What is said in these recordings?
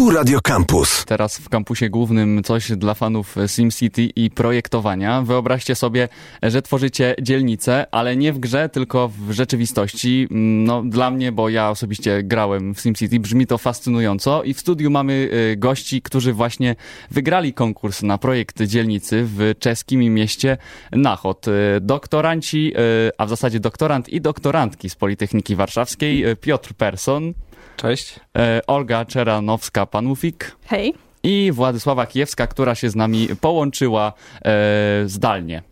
Tu Radio Campus. Teraz w kampusie głównym coś dla fanów SimCity i projektowania. Wyobraźcie sobie, że tworzycie dzielnicę, ale nie w grze, tylko w rzeczywistości. No, dla mnie, bo ja osobiście grałem w SimCity, brzmi to fascynująco i w studiu mamy y, gości, którzy właśnie wygrali konkurs na projekt dzielnicy w czeskim mieście Nachod. Y, doktoranci, y, a w zasadzie doktorant i doktorantki z Politechniki Warszawskiej, Piotr Persson. Cześć. E, Olga Czeranowska-Panufik. Hej. I Władysława Kijewska, która się z nami połączyła e, zdalnie.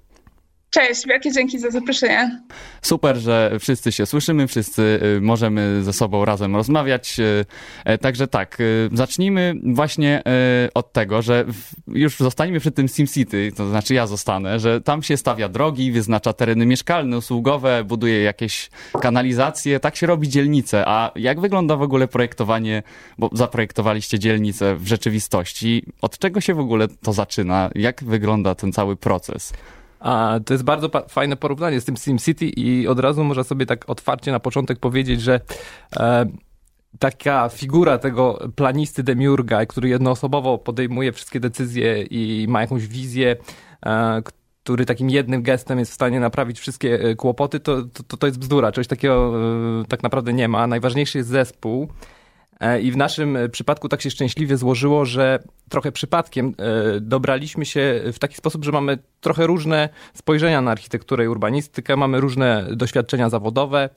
Cześć, wielkie dzięki za zaproszenie. Super, że wszyscy się słyszymy, wszyscy y, możemy ze sobą razem rozmawiać. Y, e, także tak, y, zacznijmy właśnie od tego, że już zostaniemy przy tym SimCity, to znaczy ja zostanę, że tam się stawia drogi, wyznacza tereny mieszkalne, usługowe, buduje jakieś kanalizacje, tak się robi dzielnice. A jak wygląda w ogóle projektowanie, bo zaprojektowaliście dzielnicę w rzeczywistości, od czego się w ogóle to zaczyna? Jak wygląda ten cały proces? A to jest bardzo fajne porównanie z tym SimCity i od razu można sobie tak otwarcie na początek powiedzieć, że e, taka figura tego planisty demiurga, który jednoosobowo podejmuje wszystkie decyzje i ma jakąś wizję, e, który takim jednym gestem jest w stanie naprawić wszystkie e, kłopoty, to, to, to jest bzdura. Czegoś takiego e, tak naprawdę nie ma. Najważniejszy jest zespół. E, I w naszym e, przypadku tak się szczęśliwie złożyło, że trochę przypadkiem e, dobraliśmy się w taki sposób, że mamy trochę różne spojrzenia na architekturę i urbanistykę, mamy różne doświadczenia zawodowe,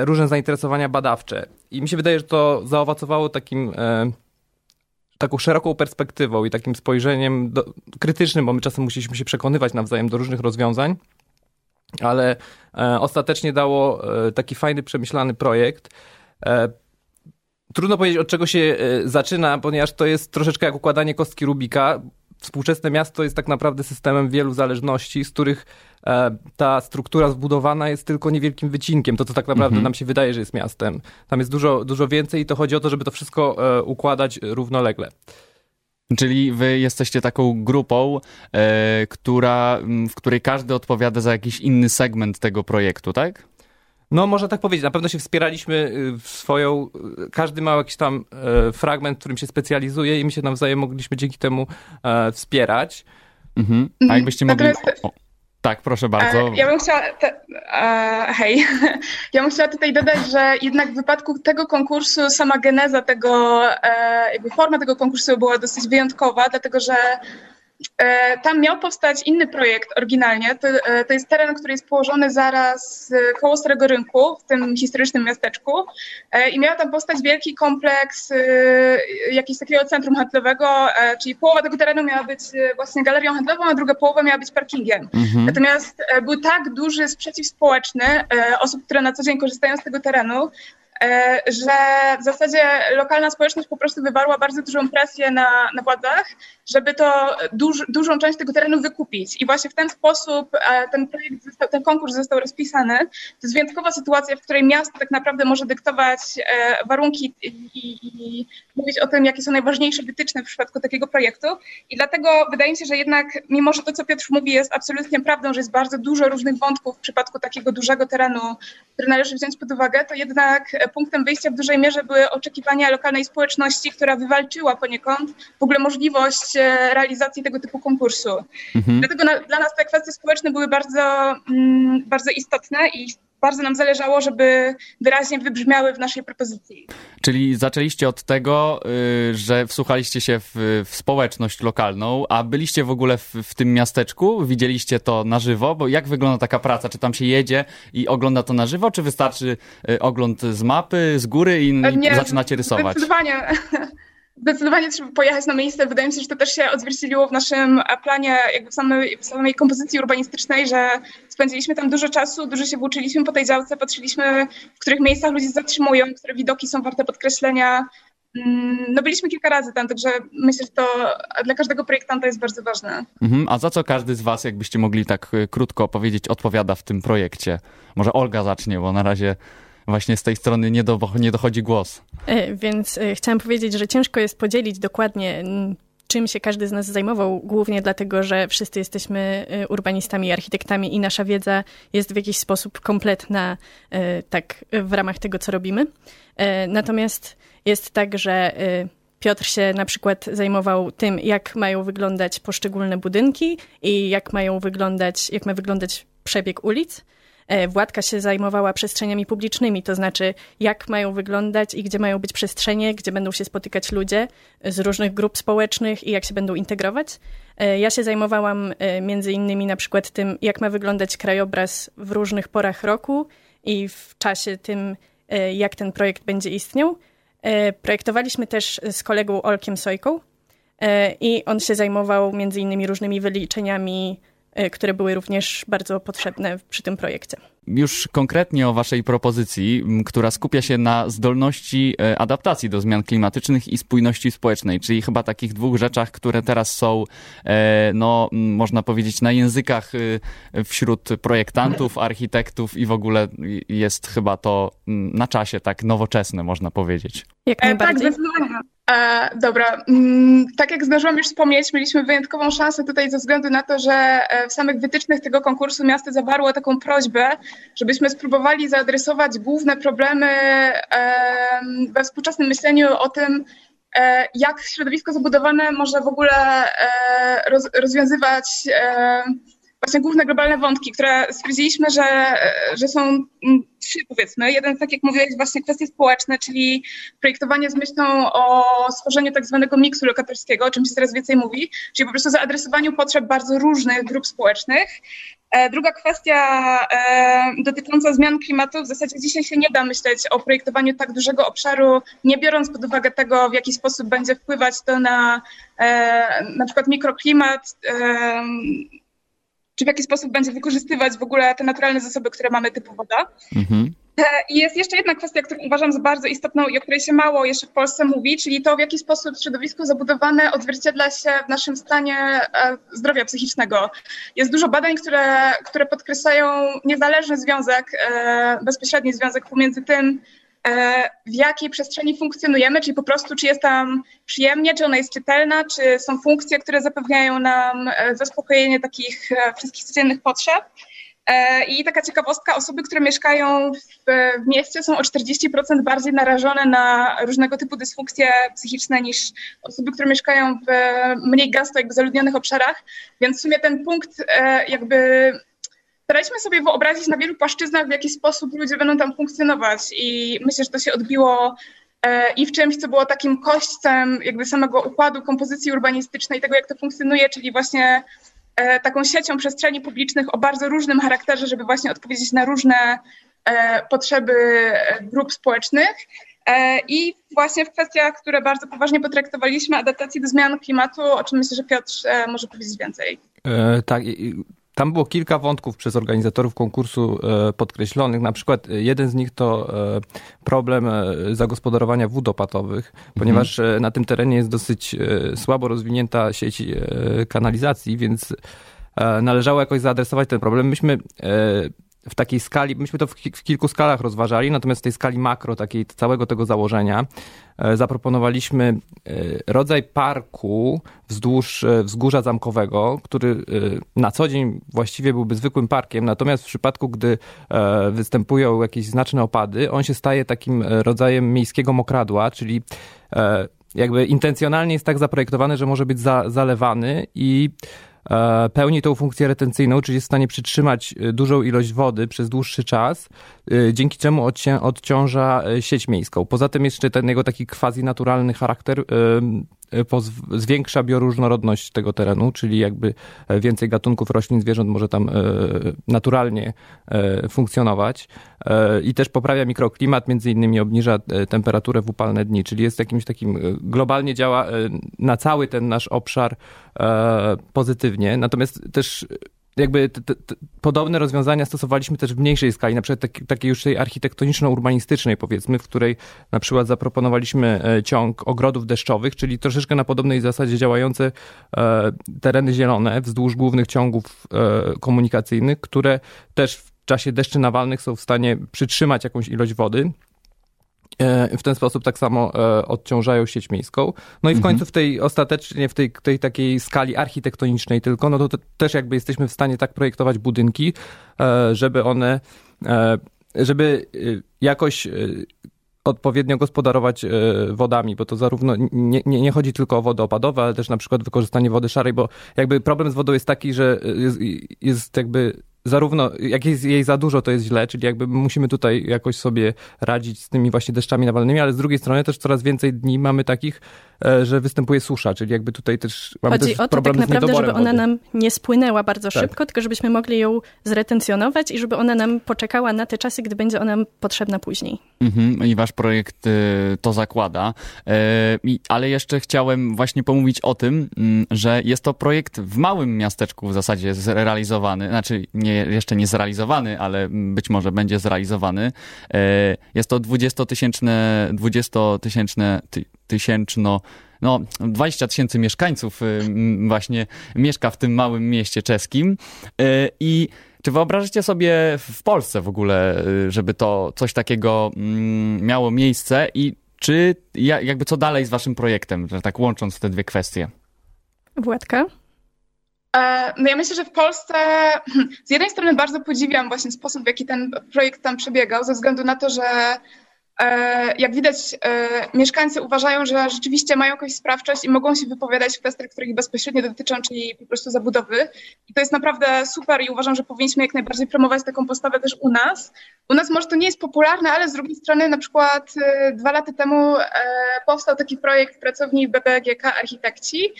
różne zainteresowania badawcze. I mi się wydaje, że to zaowocowało takim taką szeroką perspektywą i takim spojrzeniem do, krytycznym, bo my czasem musieliśmy się przekonywać nawzajem do różnych rozwiązań, ale e, ostatecznie dało e, taki fajny, przemyślany projekt. E, Trudno powiedzieć, od czego się e, zaczyna, ponieważ to jest troszeczkę jak układanie kostki Rubika. Współczesne miasto jest tak naprawdę systemem wielu zależności, z których e, ta struktura zbudowana jest tylko niewielkim wycinkiem. To, co tak naprawdę mhm. nam się wydaje, że jest miastem. Tam jest dużo, dużo więcej i to chodzi o to, żeby to wszystko e, układać równolegle. Czyli wy jesteście taką grupą, która, w której każdy odpowiada za jakiś inny segment tego projektu, tak? No, można tak powiedzieć. Na pewno się wspieraliśmy y, w swoją. Y, każdy ma jakiś tam e, fragment, którym się specjalizuje, i my się nawzajem mogliśmy dzięki temu e, wspierać. Mhm. A mhm. jakbyście mogli. O, tak, proszę bardzo. Ja bym chciała. Te, hej. Ja bym chciała tutaj dodać, że jednak w wypadku tego konkursu sama geneza tego, e, jakby forma tego konkursu była dosyć wyjątkowa, dlatego że E, tam miał powstać inny projekt oryginalnie. To, e, to, jest teren, który jest położony zaraz e, koło Starego Rynku, w tym historycznym miasteczku. I miał tam powstać wielki kompleks jakiegoś takiego centrum handlowego, czyli połowa tego terenu miała być właśnie galerią handlową, a druga połowa miała być parkingiem. Mhm. Natomiast był tak duży sprzeciw społeczny osób, które na co dzień korzystają z tego terenu, E, że w zasadzie lokalna społeczność po prostu wywarła bardzo dużą presję na, na władzach, żeby to duż, dużą część tego terenu wykupić. I właśnie w ten sposób e, ten projekt, został, ten konkurs został rozpisany. To jest wyjątkowa sytuacja, w której miasto tak naprawdę może dyktować e, warunki i, i, i mówić o tym, jakie są najważniejsze wytyczne w przypadku takiego projektu. I dlatego wydaje mi się, że jednak, mimo że to, co Piotr mówi, jest absolutnie prawdą, że jest bardzo dużo różnych wątków w przypadku takiego dużego terenu, który należy wziąć pod uwagę, to jednak punktem wyjścia w dużej mierze były oczekiwania lokalnej społeczności, która wywalczyła poniekąd w ogóle możliwość e, realizacji tego typu konkursu. Mhm. Dlatego na, dla nas te kwestie społeczne były bardzo, mm, bardzo istotne i bardzo nam zależało, żeby wyraźnie wybrzmiały w naszej propozycji. Czyli zaczęliście od tego, y, że wsłuchaliście się w, w społeczność lokalną, a byliście w ogóle w, w, tym miasteczku? Widzieliście to na żywo? Bo jak wygląda taka praca? Czy tam się jedzie i ogląda to na żywo, czy wystarczy y, ogląd z mapy, z góry i, i zaczynacie rysować? Zdecydowanie. Zdecydowanie trzeba pojechać na miejsce. Wydaje mi się, że to też się odzwierciedliło w naszym planie, jakby w samej, w samej kompozycji urbanistycznej, że spędziliśmy tam dużo czasu, dużo się włóczyliśmy po tej działce, patrzyliśmy, w których miejscach ludzie zatrzymują, które widoki są warte podkreślenia. Mm, no byliśmy kilka razy tam, także myślę, że to dla każdego projektanta jest bardzo ważne. Mhm, a za co każdy z was, jakbyście mogli tak y, krótko powiedzieć, odpowiada w tym projekcie? Może Olga zacznie, bo na razie właśnie z tej strony nie, do, nie dochodzi głos. E, więc e, chciałam powiedzieć, że ciężko jest podzielić dokładnie czym się każdy z nas zajmował, głównie dlatego, że wszyscy jesteśmy e, urbanistami, architektami i nasza wiedza jest w jakiś sposób kompletna tak w ramach tego, co robimy. Natomiast jest tak, że Piotr się na przykład zajmował tym, jak mają wyglądać poszczególne budynki i jak mają wyglądać, jak ma wyglądać przebieg ulic. E, Władka się zajmowała przestrzeniami publicznymi, to znaczy jak mają wyglądać i gdzie mają być przestrzenie, gdzie będą się spotykać ludzie z różnych grup społecznych i jak się będą integrować. E, ja się zajmowałam e, między innymi na przykład tym, jak ma wyglądać krajobraz w różnych porach roku i w czasie tym, jak ten projekt będzie istniał. Projektowaliśmy też z kolegą Olkiem Sojką i on się zajmował między innymi różnymi wyliczeniami które były również bardzo potrzebne przy tym projekcie. Już konkretnie o Waszej propozycji, która skupia się na zdolności e, adaptacji do zmian klimatycznych i spójności społecznej, czyli chyba takich dwóch rzeczach, które teraz są, e, no, można powiedzieć, na językach wśród projektantów, architektów i w ogóle jest chyba to na czasie tak nowoczesne, można powiedzieć. Jak najbardziej. Tak, zdecydowanie. E, dobra, mm, tak jak zdążyłam już wspomnieć, mieliśmy wyjątkową szansę tutaj ze względu na to, że e, w samych wytycznych tego konkursu miasto zawarło taką prośbę, żebyśmy spróbowali zaadresować główne problemy we współczesnym myśleniu o tym, e, jak środowisko zabudowane może w ogóle e, roz, rozwiązywać właśnie główne globalne wątki, które stwierdziliśmy, że, że są mm, trzy powiedzmy. Jeden, tak jak mówiłeś, właśnie kwestie społeczne, czyli projektowanie z myślą o stworzeniu tak zwanego miksu lokatorskiego, o czym się teraz więcej mówi, czyli po prostu zaadresowaniu potrzeb bardzo różnych grup społecznych. E, druga kwestia e, dotycząca zmian klimatu. W zasadzie dzisiaj się nie da myśleć o projektowaniu tak dużego obszaru, nie biorąc pod uwagę tego, w jaki sposób będzie wpływać to na e, na przykład mikroklimat, czy w jaki sposób będzie wykorzystywać w ogóle te naturalne zasoby, które mamy, typu woda. Mhm. E, I jest jeszcze jedna kwestia, którą uważam za bardzo istotną i o której się mało jeszcze w Polsce mówi, czyli to, w jaki sposób środowisko zabudowane odzwierciedla się w naszym stanie e, zdrowia psychicznego. Jest dużo badań, które, które podkreślają niezależny związek, e, bezpośredni związek pomiędzy tym, w jakiej przestrzeni funkcjonujemy, czyli po prostu czy jest tam przyjemnie, czy ona jest czytelna, czy są funkcje, które zapewniają nam e, zaspokojenie takich e, wszystkich codziennych potrzeb. I taka ciekawostka, osoby, które mieszkają w, w, mieście są o 40% bardziej narażone na różnego typu dysfunkcje psychiczne niż osoby, które mieszkają w mniej gęsto jakby zaludnionych obszarach, więc w sumie ten punkt jakby staraliśmy sobie wyobrazić na wielu płaszczyznach, w jaki sposób ludzie będą tam funkcjonować i myślę, że to się odbiło e, i w czymś, co było takim kośćcem jakby samego układu kompozycji urbanistycznej, tego jak to funkcjonuje, czyli właśnie e, taką siecią przestrzeni publicznych o bardzo różnym charakterze, żeby właśnie odpowiedzieć na różne e, potrzeby grup społecznych. I właśnie w kwestiach, które bardzo poważnie potraktowaliśmy, adaptacji do zmian klimatu, o czym myślę, że Piotr może powiedzieć więcej. E, tak, tam było kilka wątków przez organizatorów konkursu e, podkreślonych. Na przykład e, jeden z nich to e, problem zagospodarowania wód opatowych, ponieważ mhm. na tym terenie jest dosyć słabo rozwinięta sieć kanalizacji, więc należało jakoś zaadresować ten problem. Myśmy w takiej skali, myśmy to w, kilku skalach rozważali, natomiast w tej skali makro, takiej całego tego założenia, zaproponowaliśmy e, rodzaj parku wzdłuż e, wzgórza zamkowego, który na co dzień właściwie byłby zwykłym parkiem, natomiast w przypadku, gdy występują jakieś znaczne opady, on się staje takim rodzajem miejskiego mokradła, czyli jakby intencjonalnie jest tak zaprojektowany, że może być za, zalewany i E, pełni tą funkcję retencyjną, czyli jest w stanie przytrzymać e, dużą ilość wody przez dłuższy czas, e, dzięki czemu odciąża sieć miejską. Poza tym jeszcze ten jego taki quasi naturalny charakter zwiększa bioróżnorodność tego terenu, czyli jakby więcej gatunków roślin, zwierząt może tam naturalnie funkcjonować i też poprawia mikroklimat, między innymi obniża temperaturę w upalne dni, czyli jest jakimś takim, globalnie działa na cały ten nasz obszar pozytywnie. Natomiast też jakby te, te, podobne rozwiązania stosowaliśmy też w mniejszej skali, na przykład tak, takiej już tej architektoniczno-urbanistycznej powiedzmy, w której na przykład zaproponowaliśmy e, ciąg ogrodów deszczowych, czyli troszeczkę na podobnej zasadzie działające e, tereny zielone wzdłuż głównych ciągów e, komunikacyjnych, które też w czasie deszczy nawalnych są w stanie przytrzymać jakąś ilość wody w ten sposób tak samo e, odciążają sieć miejską. No i w końcu mhm. w tej ostatecznie, w tej, tej takiej skali architektonicznej tylko, no to, to też jakby jesteśmy w stanie tak projektować budynki, e, żeby one, żeby jakoś odpowiednio gospodarować wodami, bo to zarówno nie, nie, nie chodzi tylko o wody opadowe, ale też na przykład wykorzystanie wody szarej, bo jakby problem z wodą jest taki, że jest, jest jakby zarówno jak jest jej za dużo, to jest źle, czyli jakby musimy tutaj jakoś sobie radzić z tymi właśnie deszczami nawalnymi, ale z drugiej strony też coraz więcej dni mamy takich, e, że występuje susza, czyli jakby tutaj też mamy Chodzi też o to tak naprawdę, żeby ona wody. nam nie spłynęła bardzo tak. szybko, tylko żebyśmy mogli ją zretencjonować i żeby ona nam poczekała na te czasy, gdy będzie ona potrzebna później. Mhm, I wasz projekt y, to zakłada. Y, ale jeszcze chciałem właśnie pomówić o tym, y, że jest to projekt w małym miasteczku w zasadzie zrealizowany, znaczy nie jeszcze nie zrealizowany, ale być może będzie zrealizowany. E, jest to 20-tysięczne, 20-tysięczne, tysięczno, no 20 tysięcy mieszkańców y, właśnie mieszka w tym małym mieście czeskim e, i czy wyobrażacie sobie w Polsce w ogóle, y, żeby to coś takiego mm, miało miejsce i czy jakby co dalej z waszym projektem, tak łącząc te dwie kwestie? Władka? E, no ja myślę, że w Polsce z jednej strony bardzo podziwiam właśnie sposób, w jaki ten projekt tam przebiegał, ze względu na to, że e, jak widać, e, mieszkańcy uważają, że rzeczywiście mają jakąś sprawczość i mogą się wypowiadać w kwestiach, które ich bezpośrednio dotyczą, czyli po prostu zabudowy. I to jest naprawdę super i uważam, że powinniśmy jak najbardziej promować taką postawę też u nas. U nas może to nie jest popularne, ale z drugiej strony na przykład dwa lata temu powstał taki projekt pracowni BBGK Architekci,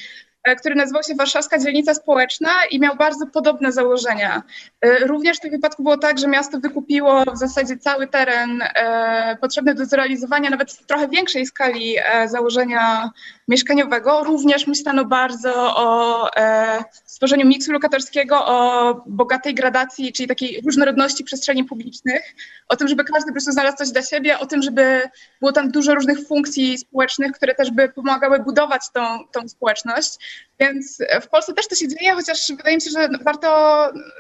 który nazywał się Warszawska Dzielnica Społeczna i miał bardzo podobne założenia. E, również w tym wypadku było tak, że miasto wykupiło w zasadzie cały teren e, potrzebny do zrealizowania nawet w trochę większej skali założenia mieszkaniowego. Również myślano bardzo o stworzeniu miksu lokatorskiego, o bogatej gradacji, czyli takiej różnorodności przestrzeni publicznych, o tym, żeby każdy po prostu znalazł coś dla siebie, o tym, żeby było tam dużo różnych funkcji społecznych, które też by pomagały budować tą, tą społeczność. Więc w Polsce też to się dzieje, chociaż wydaje mi się, że warto,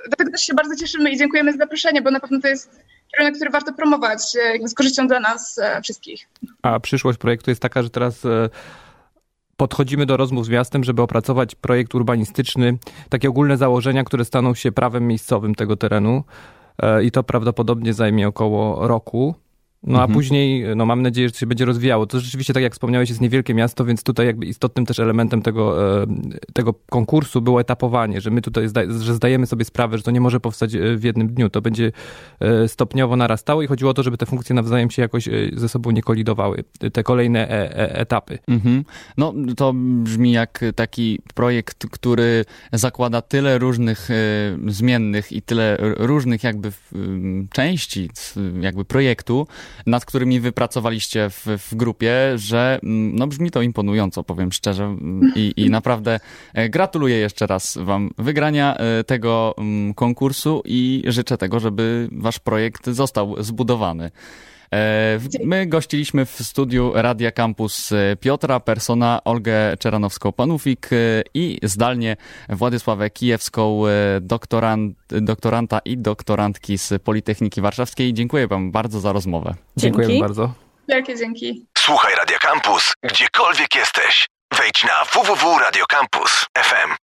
dlatego też się bardzo cieszymy i dziękujemy za zaproszenie, bo na pewno to jest kierunek, który warto promować z korzyścią dla nas e, wszystkich. A przyszłość projektu jest taka, że teraz e, podchodzimy do rozmów z miastem, żeby opracować projekt urbanistyczny, takie ogólne założenia, które staną się prawem miejscowym tego terenu. E, I to prawdopodobnie zajmie około roku. No mhm. a później, no mam nadzieję, że to się będzie rozwijało. To rzeczywiście, tak jak wspomniałeś, jest niewielkie miasto, więc tutaj jakby istotnym też elementem tego, e, tego konkursu było etapowanie, że my tutaj, zda, że zdajemy sobie sprawę, że to nie może powstać e, w jednym dniu. To będzie e, stopniowo narastało i chodziło o to, żeby te funkcje nawzajem się jakoś ze sobą nie kolidowały. Te kolejne e, e, etapy. Mhm. No to brzmi jak taki projekt, który zakłada tyle różnych zmiennych i tyle różnych jakby części jakby projektu, nad którymi wypracowaliście w, w grupie, że mm, no brzmi to imponująco, powiem szczerze mm, i, i naprawdę e, gratuluję jeszcze raz wam wygrania e, tego mm, konkursu i życzę tego, żeby wasz projekt został zbudowany. E, my gościliśmy w studiu Radia Campus e, Piotra Persona, Olgę Czeranowską-Panufik e, i zdalnie Władysławę Kijewską, doktorant, doktoranta i doktorantki z Politechniki Warszawskiej. Dziękuję wam bardzo za rozmowę. Dziękujemy bardzo. Wielkie dzięki. Słuchaj Radia Campus, gdziekolwiek jesteś. Wejdź na www.radiocampus.fm.